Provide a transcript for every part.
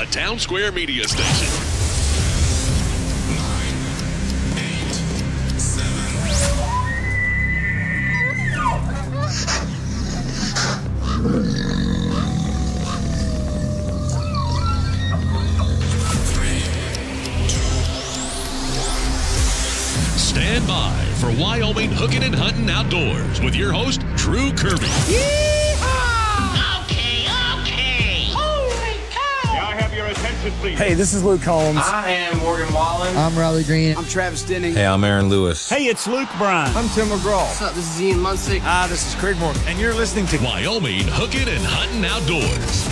a Town Square media station. Stand by for Wyoming Hooking and Hunting Outdoors with your host, Drew Kirby. Okay, attention, please? Hey, this is Luke Combs. I am Morgan Wallen. I'm Riley Green. I'm Travis Denning. Hey, I'm Aaron Lewis. Hey, it's Luke Bryan. I'm Tim McGraw. What's up? This is Ian Munsick. Ah, this is Craig Morgan. And you're listening to Wyoming Hooking and Hunting Outdoors.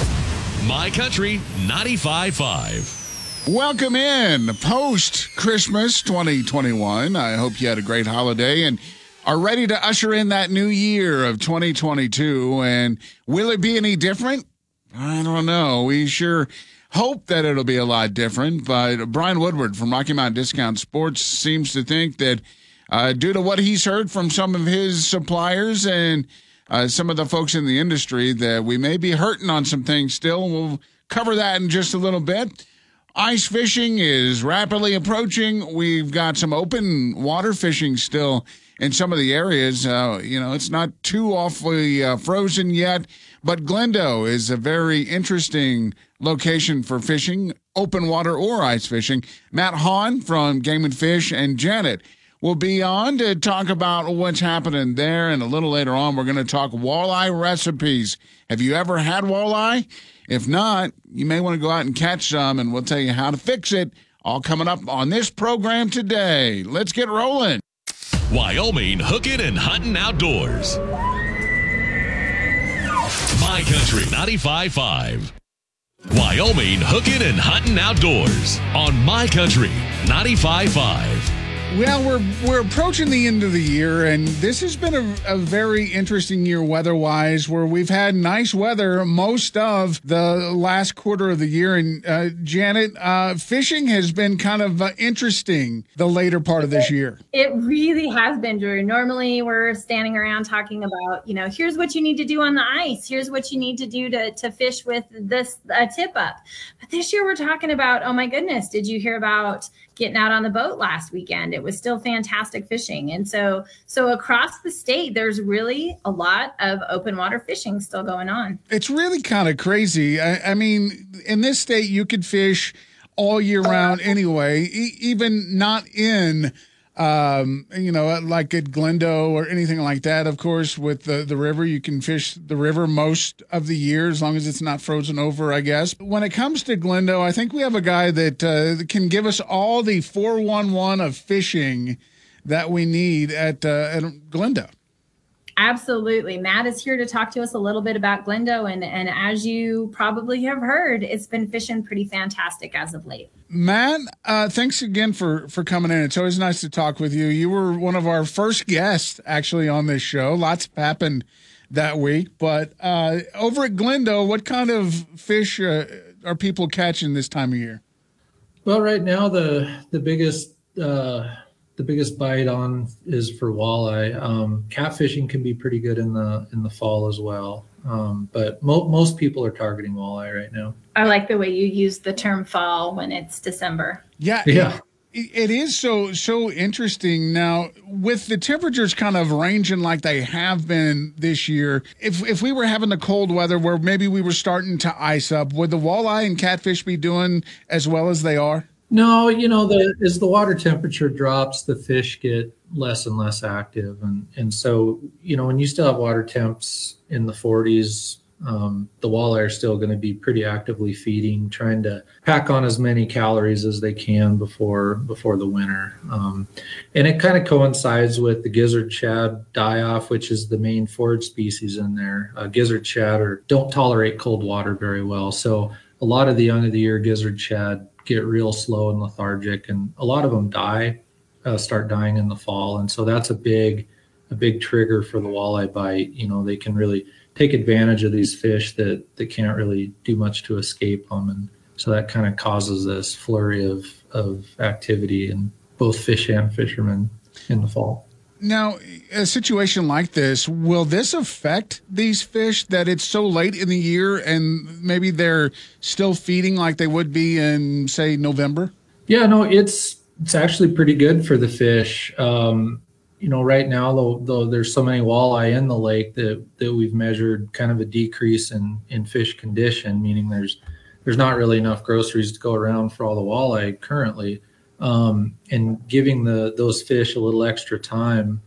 My Country 95.5. Welcome in post Christmas 2021. I hope you had a great holiday and are ready to usher in that new year of 2022. And will it be any different? I don't know. We sure hope that it'll be a lot different. But Brian Woodward from Rocky Mountain Discount Sports seems to think that uh, due to what he's heard from some of his suppliers and uh, some of the folks in the industry, that we may be hurting on some things still. We'll cover that in just a little bit. Ice fishing is rapidly approaching. We've got some open water fishing still in some of the areas. Uh, you know, it's not too awfully uh, frozen yet, but Glendo is a very interesting location for fishing, open water or ice fishing. Matt Hahn from Game and Fish and Janet will be on to talk about what's happening there. And a little later on, we're going to talk walleye recipes. Have you ever had walleye? If not, you may want to go out and catch some, and we'll tell you how to fix it. All coming up on this program today. Let's get rolling. Wyoming Hooking and Hunting Outdoors. My Country 95.5. Wyoming Hooking and Hunting Outdoors on My Country 95.5. Well, we're we're approaching the end of the year, and this has been a, a very interesting year weather-wise, where we've had nice weather most of the last quarter of the year. And uh, Janet, uh, fishing has been kind of uh, interesting the later part of this year. It really has been, Drew. Normally, we're standing around talking about, you know, here's what you need to do on the ice. Here's what you need to do to, to fish with this tip up. This year, we're talking about, oh my goodness, did you hear about getting out on the boat last weekend? It was still fantastic fishing. And so, so across the state, there's really a lot of open water fishing still going on. It's really kind of crazy. I, I mean, in this state, you could fish all year round anyway, e- even not in um, you know, like at Glendo or anything like that. Of course, with the the river, you can fish the river most of the year as long as it's not frozen over. I guess. When it comes to Glendo, I think we have a guy that uh, can give us all the four one one of fishing that we need at uh, at Glendo. Absolutely. Matt is here to talk to us a little bit about Glendo. And, and as you probably have heard, it's been fishing pretty fantastic as of late. Matt, uh, thanks again for, for coming in. It's always nice to talk with you. You were one of our first guests actually on this show. Lots happened that week. But uh, over at Glendo, what kind of fish uh, are people catching this time of year? Well, right now the the biggest uh, the biggest bite on is for walleye. Um, catfishing can be pretty good in the in the fall as well, um, but mo- most people are targeting walleye right now. I like the way you use the term fall when it's December. Yeah, Yeah. it- it is so so interesting now with the temperatures kind of ranging like they have been this year. If if we were having the cold weather where maybe we were starting to ice up, would the walleye and catfish be doing as well as they are? No, you know, the as the water temperature drops, the fish get less and less active, and and so you know when you still have water temps in the 40s, um, the walleye are still going to be pretty actively feeding, trying to pack on as many calories as they can before before the winter. Um, and it kind of coincides with the gizzard shad die off, which is the main forage species in there. Uh, gizzard shad don't tolerate cold water very well, so a lot of the young of the year gizzard shad get real slow and lethargic, and a lot of them die, uh, start dying in the fall, and so that's a big, a big trigger for the walleye bite. You know, they can really take advantage of these fish that that can't really do much to escape them, and so that kind of causes this flurry of of activity in both fish and fishermen in the fall. Now, a situation like this, will this affect these fish that it's so late in the year and maybe they're still feeding like they would be in, say, November? Yeah, no, it's it's actually pretty good for the fish. Um, you know, right now, though, though there's so many walleye in the lake that that we've measured kind of a decrease in in fish condition, meaning there's there's not really enough groceries to go around for all the walleye currently um, and giving the those fish a little extra time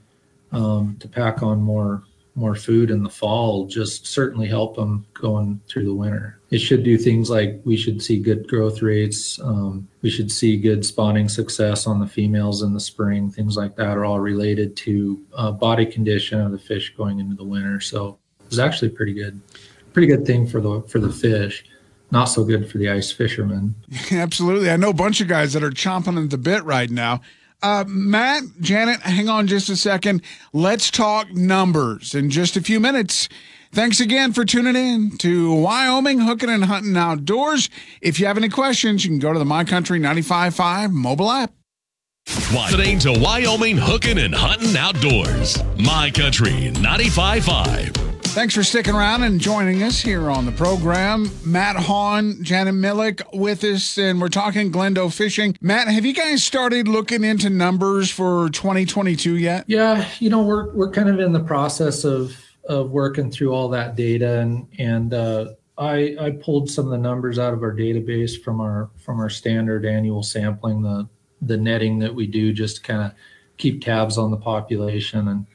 um, to pack on more more food in the fall just certainly help them going through the winter. It should do things like we should see good growth rates. Um, we should see good spawning success on the females in the spring. Things like that are all related to uh, body condition of the fish going into the winter. So it's actually pretty good, pretty good thing for the for the fish not so good for the ice fishermen. Absolutely. I know a bunch of guys that are chomping at the bit right now. Uh, Matt, Janet, hang on just a second. Let's talk numbers in just a few minutes. Thanks again for tuning in to Wyoming Hooking and Hunting Outdoors. If you have any questions, you can go to the My Country 95.5 mobile app. Listening to Wyoming Hooking and Hunting Outdoors. My Country 95.5. Thanks for sticking around and joining us here on the program. Matt Hahn, Janet Milek with us, and we're talking Glendo fishing. Matt, have you guys started looking into numbers for 2022 yet? Yeah, you know, we're we're kind of in the process of of working through all that data, and and uh, I I pulled some of the numbers out of our database from our from our standard annual sampling, the the netting that we do, just to kind of keep tabs on the population and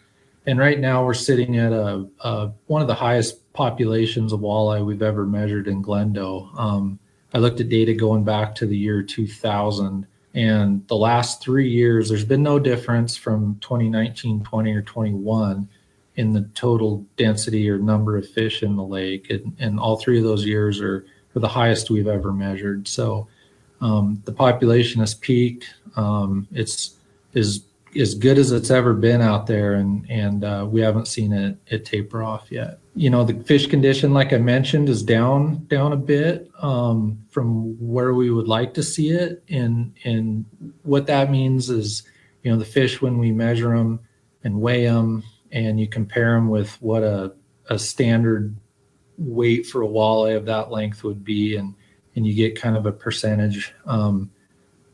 and right now we're sitting at a, a, one of the highest populations of walleye we've ever measured in Glendo. Um, I looked at data going back to the year 2000, and the last three years, there's been no difference from 2019, 20, or 21 in the total density or number of fish in the lake. And, and all three of those years are, are the highest we've ever measured. So um, the population has peaked. Um, it's is as good as it's ever been out there, and and uh, we haven't seen it it taper off yet. You know, the fish condition, like I mentioned, is down down a bit um, from where we would like to see it, and and what that means is, you know, the fish when we measure them and weigh them, and you compare them with what a a standard weight for a walleye of that length would be, and and you get kind of a percentage. Um,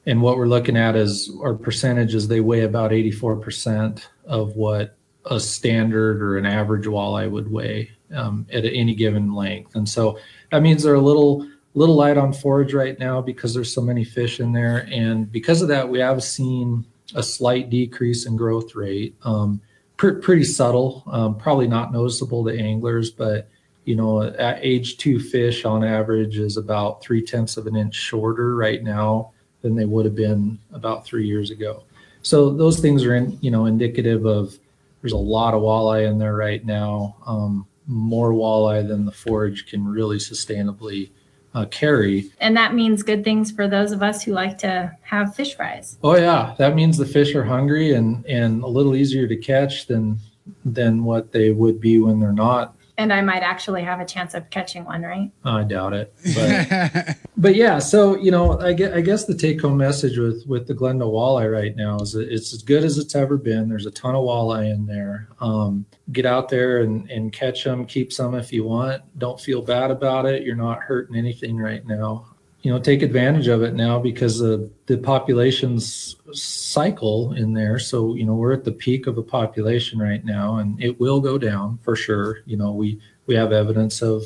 and what we're looking at is our percentages, they weigh about 84% of what a standard or an average walleye would weigh um, at any given length. And so that means they're a little little light on forage right now because there's so many fish in there. And because of that, we have seen a slight decrease in growth rate. Um, pr- pretty subtle, um, probably not noticeable to anglers, but you know, at age two fish on average is about three tenths of an inch shorter right now than they would have been about three years ago. So those things are in, you know, indicative of there's a lot of walleye in there right now. Um, more walleye than the forage can really sustainably uh, carry. And that means good things for those of us who like to have fish fries. Oh yeah, that means the fish are hungry and and a little easier to catch than than what they would be when they're not and I might actually have a chance of catching one, right? I doubt it. But, but yeah, so you know, I guess, I guess the take home message with with the Glendo walleye right now is that it's as good as it's ever been. There's a ton of walleye in there. Um, get out there and, and catch them, keep some if you want. Don't feel bad about it. You're not hurting anything right now you know take advantage of it now because of the population's cycle in there. So you know we're at the peak of a population right now and it will go down for sure. You know we we have evidence of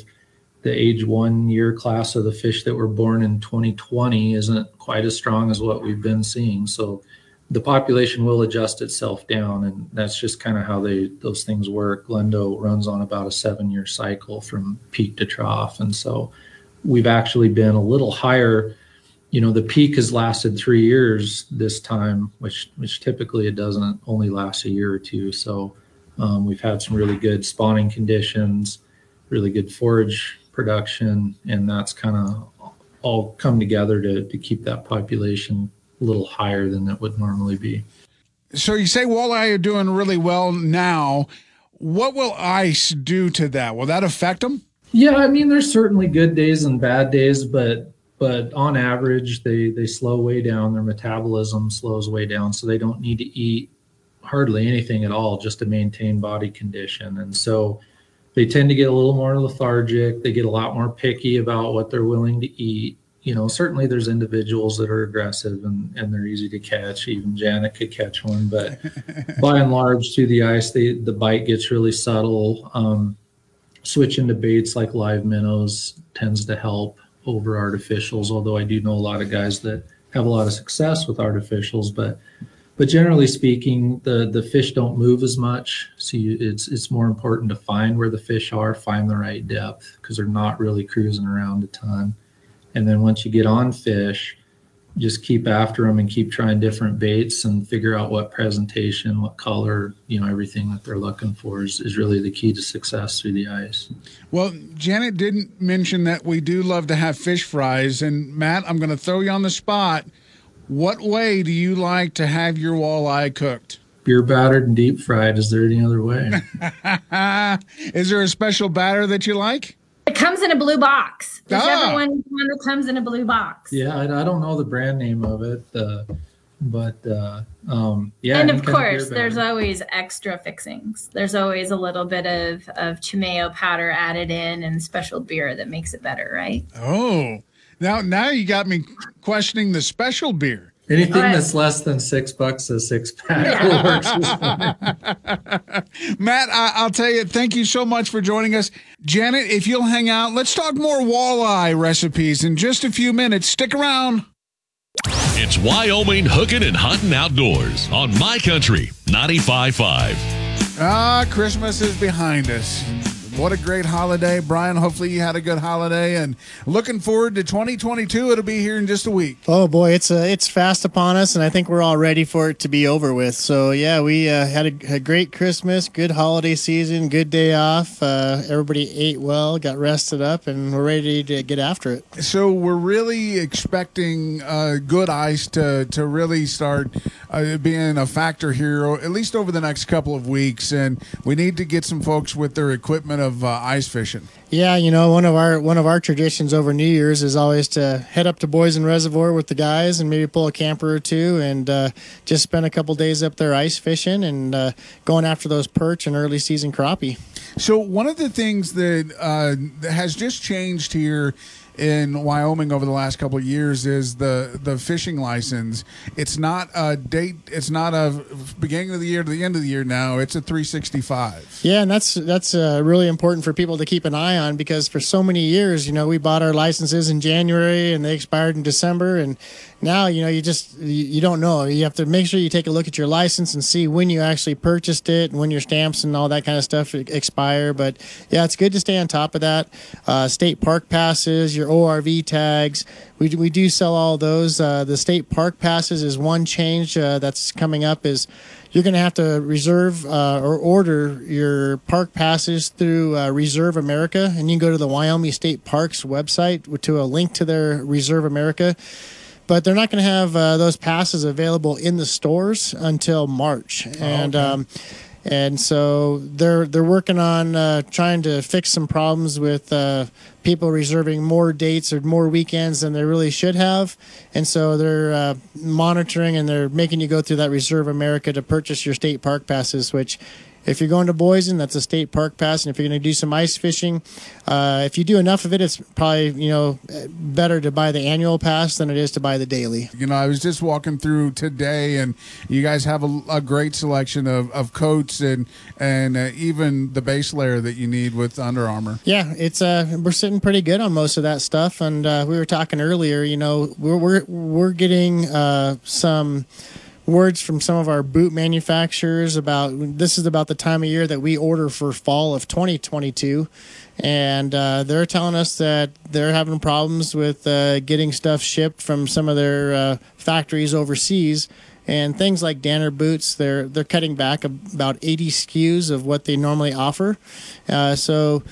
the age one year class of the fish that were born in 2020 isn't quite as strong as what we've been seeing. So the population will adjust itself down and that's just kind of how they those things work. Glendo runs on about a seven year cycle from peak to trough. And so we've actually been a little higher. You know, the peak has lasted three years this time, which which typically it doesn't only last a year or two. So um, we've had some really good spawning conditions, really good forage production, and that's kind of all come together to, to keep that population a little higher than it would normally be. So you say walleye are doing really well now. What will ice do to that? Will that affect them? Yeah, I mean, there's certainly good days and bad days, but but on average, they they slow way down. Their metabolism slows way down, so they don't need to eat hardly anything at all just to maintain body condition. And so they tend to get a little more lethargic. They get a lot more picky about what they're willing to eat. You know, certainly there's individuals that are aggressive and, and they're easy to catch. Even Janet could catch one, but by and large, through the ice, they, the bite gets really subtle. Um, switching to baits like live minnows tends to help over artificials. Although I do know a lot of guys that have a lot of success with artificials, but but generally speaking, the the fish don't move as much. So you, it's it's more important to find where the fish are, find the right depth because they're not really cruising around a ton. And then once you get on fish, just keep after them and keep trying different baits and figure out what presentation, what color, you know, everything that they're looking for is, is really the key to success through the ice. Well, Janet didn't mention that we do love to have fish fries. And Matt, I'm going to throw you on the spot. What way do you like to have your walleye cooked? Beer battered and deep fried. Is there any other way? Is there a special batter that you like? It comes in a blue box. There's Ah. everyone one that comes in a blue box. yeah, I, I don't know the brand name of it, uh, but uh, um, yeah. and of course, there's always extra fixings. There's always a little bit of of chimeo powder added in and special beer that makes it better, right? Oh, now now you got me questioning the special beer. Anything All right. that's less than six bucks a six pack will work. Matt, I, I'll tell you, thank you so much for joining us. Janet, if you'll hang out, let's talk more walleye recipes in just a few minutes. Stick around. It's Wyoming hooking and hunting outdoors on My Country 95.5. Ah, Christmas is behind us. What a great holiday, Brian. Hopefully, you had a good holiday and looking forward to 2022. It'll be here in just a week. Oh boy, it's uh, it's fast upon us, and I think we're all ready for it to be over with. So yeah, we uh, had a, a great Christmas, good holiday season, good day off. Uh, everybody ate well, got rested up, and we're ready to get after it. So we're really expecting uh, good ice to to really start uh, being a factor here, at least over the next couple of weeks. And we need to get some folks with their equipment of uh, ice fishing. Yeah, you know, one of our one of our traditions over New Year's is always to head up to Boysen Reservoir with the guys and maybe pull a camper or two and uh, just spend a couple days up there ice fishing and uh, going after those perch and early season crappie. So one of the things that, uh, that has just changed here in Wyoming over the last couple of years is the the fishing license. It's not a date. It's not a beginning of the year to the end of the year now. It's a 365. Yeah, and that's that's uh, really important for people to keep an eye on because for so many years, you know, we bought our licenses in January and they expired in December, and now you know you just you, don't know. You have to make sure you take a look at your license and see when you actually purchased it and when your stamps and all that kind of stuff expire. But yeah, it's good to stay on top of that. Uh, state park passes, your ORV tags. We, we do sell all those. Uh, the state park passes is one change uh, that's coming up. Is you're going to have to reserve uh, or order your park passes through uh, Reserve America, and you can go to the Wyoming State Parks website to a link to their Reserve America. But they're not going to have uh, those passes available in the stores until March, and um, and so they're they're working on uh, trying to fix some problems with uh, people reserving more dates or more weekends than they really should have, and so they're uh, monitoring and they're making you go through that Reserve America to purchase your state park passes, which. If you're going to Boysen, that's a state park pass, and if you're going to do some ice fishing, uh, if you do enough of it, it's probably you know better to buy the annual pass than it is to buy the daily. You know, I was just walking through today, and you guys have a, a great selection of, of coats and and uh, even the base layer that you need with Under Armour. Yeah, it's uh, we're sitting pretty good on most of that stuff, and uh, we were talking earlier. You know, we're we're we're getting uh, some words from some of our boot manufacturers about this is about the time of year that we order for fall of 2022 and uh, they're telling us that they're having problems with uh, getting stuff shipped from some of their uh, factories overseas. And things like Danner boots they're they're cutting back about 80 SKUs of what they normally offer. Uh, so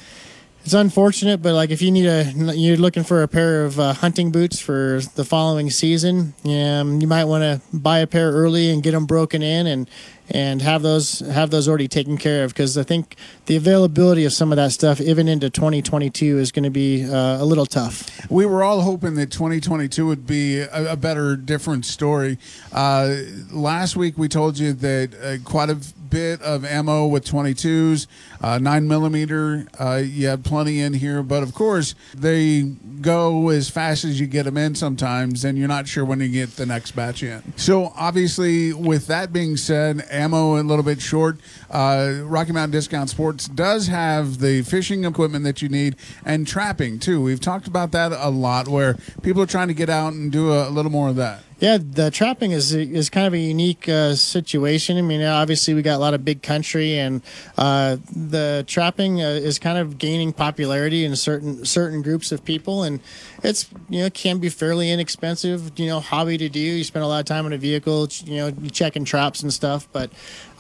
it's unfortunate, but like if you need a, you're looking for a pair of uh, hunting boots for the following season, um, you might want to buy a pair early and get them broken in, and and have those have those already taken care of because I think the availability of some of that stuff even into 2022 is going to be uh, a little tough. We were all hoping that 2022 would be a, a better, different story. Uh, last week we told you that uh, quite a bit of ammo with 22s, uh, nine millimeter. Uh, you have plenty in here, but of course they go as fast as you get them in sometimes, and you're not sure when you get the next batch in. So obviously, with that being said, ammo a little bit short. Uh, Rocky Mountain Discount Sports does have the fishing equipment that you need and trapping too. We've talked about that a lot, where people are trying to get out and do a, a little more of that. Yeah, the trapping is is kind of a unique uh, situation. I mean, obviously we got a lot of big country, and uh, the trapping uh, is kind of gaining popularity in certain certain groups of people, and it's you know can be fairly inexpensive. You know, hobby to do. You spend a lot of time in a vehicle, you know, checking traps and stuff, but.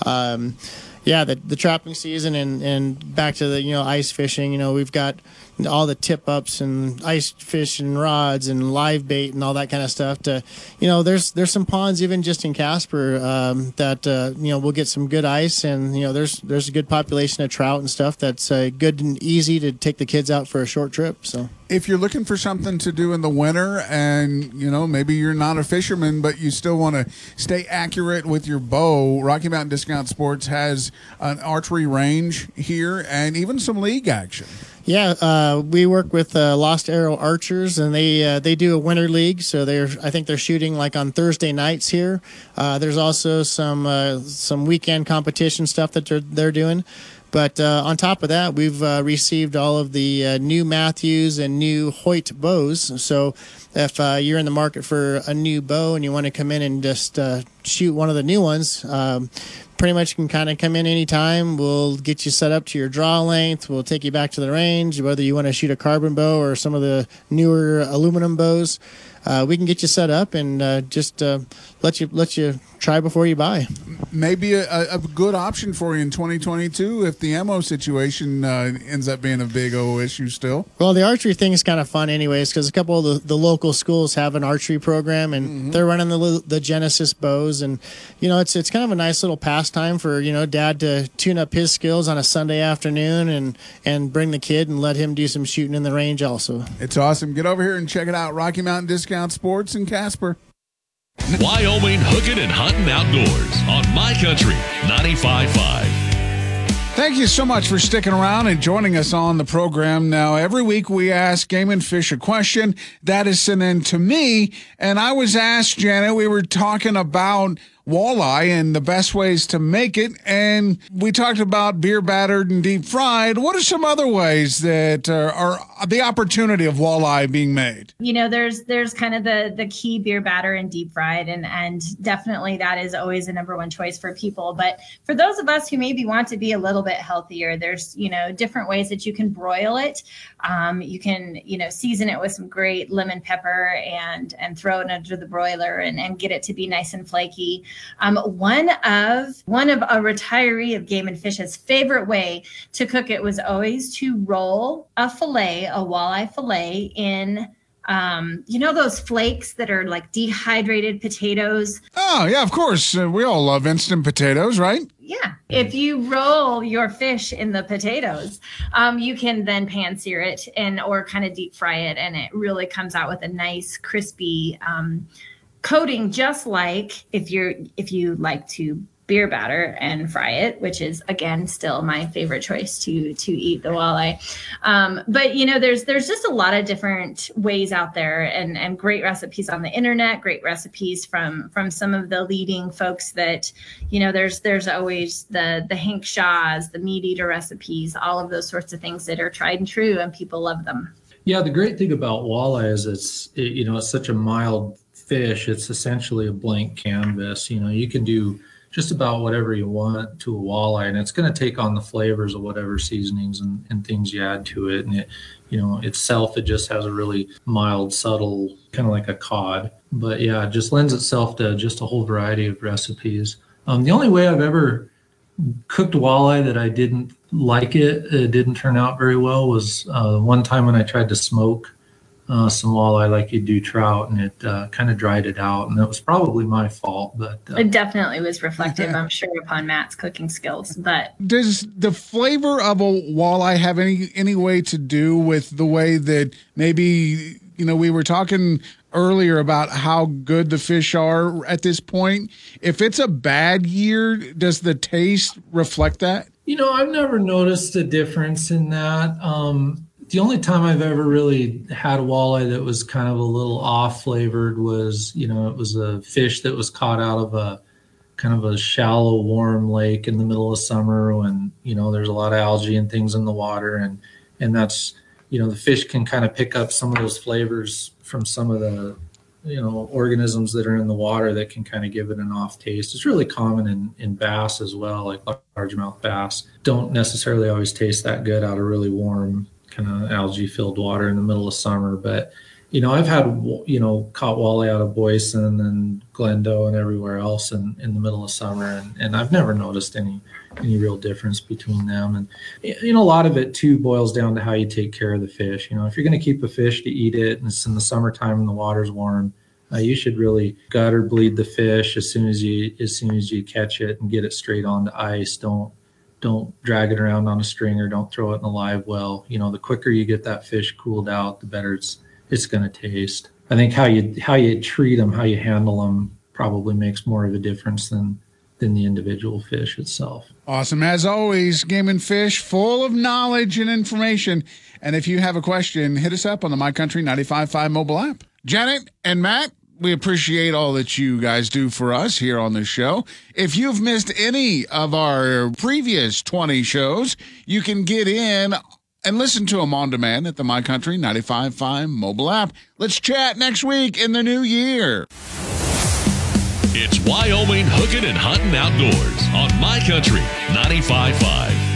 Um, yeah, the, the trapping season and, and back to the you know ice fishing. You know, we've got all the tip ups and ice fish and rods and live bait and all that kind of stuff. To you know, there's there's some ponds even just in Casper um, that uh, you know we'll get some good ice and you know there's there's a good population of trout and stuff that's uh, good and easy to take the kids out for a short trip. So if you're looking for something to do in the winter and you know maybe you're not a fisherman but you still want to stay accurate with your bow rocky mountain discount sports has an archery range here and even some league action yeah, uh, we work with uh, Lost Arrow Archers, and they uh, they do a winter league. So they're I think they're shooting like on Thursday nights here. Uh, there's also some uh, some weekend competition stuff that they're they're doing. But uh, on top of that, we've received all of the new Mathews and new Hoyt bows. So if you're in the market for a new bow and you want to come in and just shoot one of the new ones, um, pretty much can kind of come in anytime. We'll get you set up to your draw length. We'll take you back to the range, whether you want to shoot a carbon bow or some of the newer aluminum bows. Uh, we can get you set up and uh, just uh, let you let you try before you buy. Maybe a, a good option for you in 2022 if the ammo situation uh, ends up being a big O issue still. Well, the archery thing is kind of fun, anyways, because a couple of the, the local schools have an archery program and mm-hmm. they're running the the Genesis bows, and you know it's it's kind of a nice little pastime for you know dad to tune up his skills on a Sunday afternoon and and bring the kid and let him do some shooting in the range also. It's awesome. Get over here and check it out. Rocky Mountain Discount Sports in Casper. Wyoming hooking and hunting outdoors on My Country 95.5. Thank you so much for sticking around and joining us on the program. Now, every week we ask Game and Fish a question that is sent in to me. And I was asked, Janet, we were talking about walleye and the best ways to make it. And we talked about beer battered and deep fried. What are some other ways that are, are the opportunity of walleye being made? You know, there's there's kind of the the key beer batter and deep fried, and and definitely that is always the number one choice for people. But for those of us who maybe want to be a little bit healthier, there's you know different ways that you can broil it. Um, you can you know season it with some great lemon pepper and and throw it under the broiler and and get it to be nice and flaky. Um, one of one of a retiree of Game and Fish's favorite way to cook it was always to roll a fillet, a walleye fillet, in um, you know those flakes that are like dehydrated potatoes. Oh yeah, of course. Uh, we all love instant potatoes, right? Yeah. If you roll your fish in the potatoes, um, you can then pan sear it and or kind of deep fry it, and it really comes out with a nice crispy. Um, coating just like if you're if you like to beer batter and fry it which is again still my favorite choice to to eat the walleye. Um, but you know there's there's just a lot of different ways out there and and great recipes on the internet great recipes from from some of the leading folks that you know there's there's always the the hank shaws the meat eater recipes all of those sorts of things that are tried and true and people love them. Yeah the great thing about walleye is it's it, you know it's such a mild fish, it's essentially a blank canvas. You know, you can do just about whatever you want to a walleye, and it's going to take on the flavors of whatever seasonings and, and things you add to it. And it, you know, itself, it just has a really mild, subtle, kind of like a cod. But yeah, it just lends itself to just a whole variety of recipes. Um, the only way I've ever cooked walleye that I didn't like it, it didn't turn out very well, was uh, one time when I tried to smoke uh, some walleye like you do trout, and it uh, kind of dried it out. And it was probably my fault, but uh, It definitely was reflective, I'm sure, upon Matt's cooking skills. But Does the flavor of a walleye have any any way to do with the way that maybe you know we were talking earlier about how good the fish are at this point? If it's a bad year, does the taste reflect that? You know, I've never noticed a difference in that. Um, the only time I've ever really had a walleye that was kind of a little off flavored was, you know, it was a fish that was caught out of a kind of a shallow, warm lake in the middle of summer when, you know, there's a lot of algae and things in the water. And, and that's, you know, the fish can kind of pick up some of those flavors from some of the, you know, organisms that are in the water that can kind of give it an off taste. It's really common in, in bass as well, like largemouth bass don't necessarily always taste that good out of really warm kind of algae filled water in the middle of summer. But, you know, I've had, you know, caught walleye out of Boysen and Glendo and everywhere else in, in the middle of summer. And, and I've never noticed any, any real difference between them. And, you know, a lot of it too boils down to how you take care of the fish. You know, if you're going to keep a fish to eat it and it's in the summertime and the water's warm, uh, you should really gut or bleed the fish as soon as you as soon as you catch it and get it straight onto ice. Don't don't drag it around on a string or don't throw it in a live well. You know, the quicker you get that fish cooled out, the better it's it's going to taste. I think how you how you treat them, how you handle them, probably makes more of a difference than than the individual fish itself. Awesome. As always, Game and Fish, full of knowledge and information. And if you have a question, hit us up on the My Country 95.5 mobile app. Janet and Matt, we appreciate all that you guys do for us here on the show. If you've missed any of our previous 20 shows, you can get in and listen to them on demand at the My Country 95.5 mobile app. Let's chat next week in the new year. It's Wyoming Hooking and Hunting Outdoors on My Country 95.5.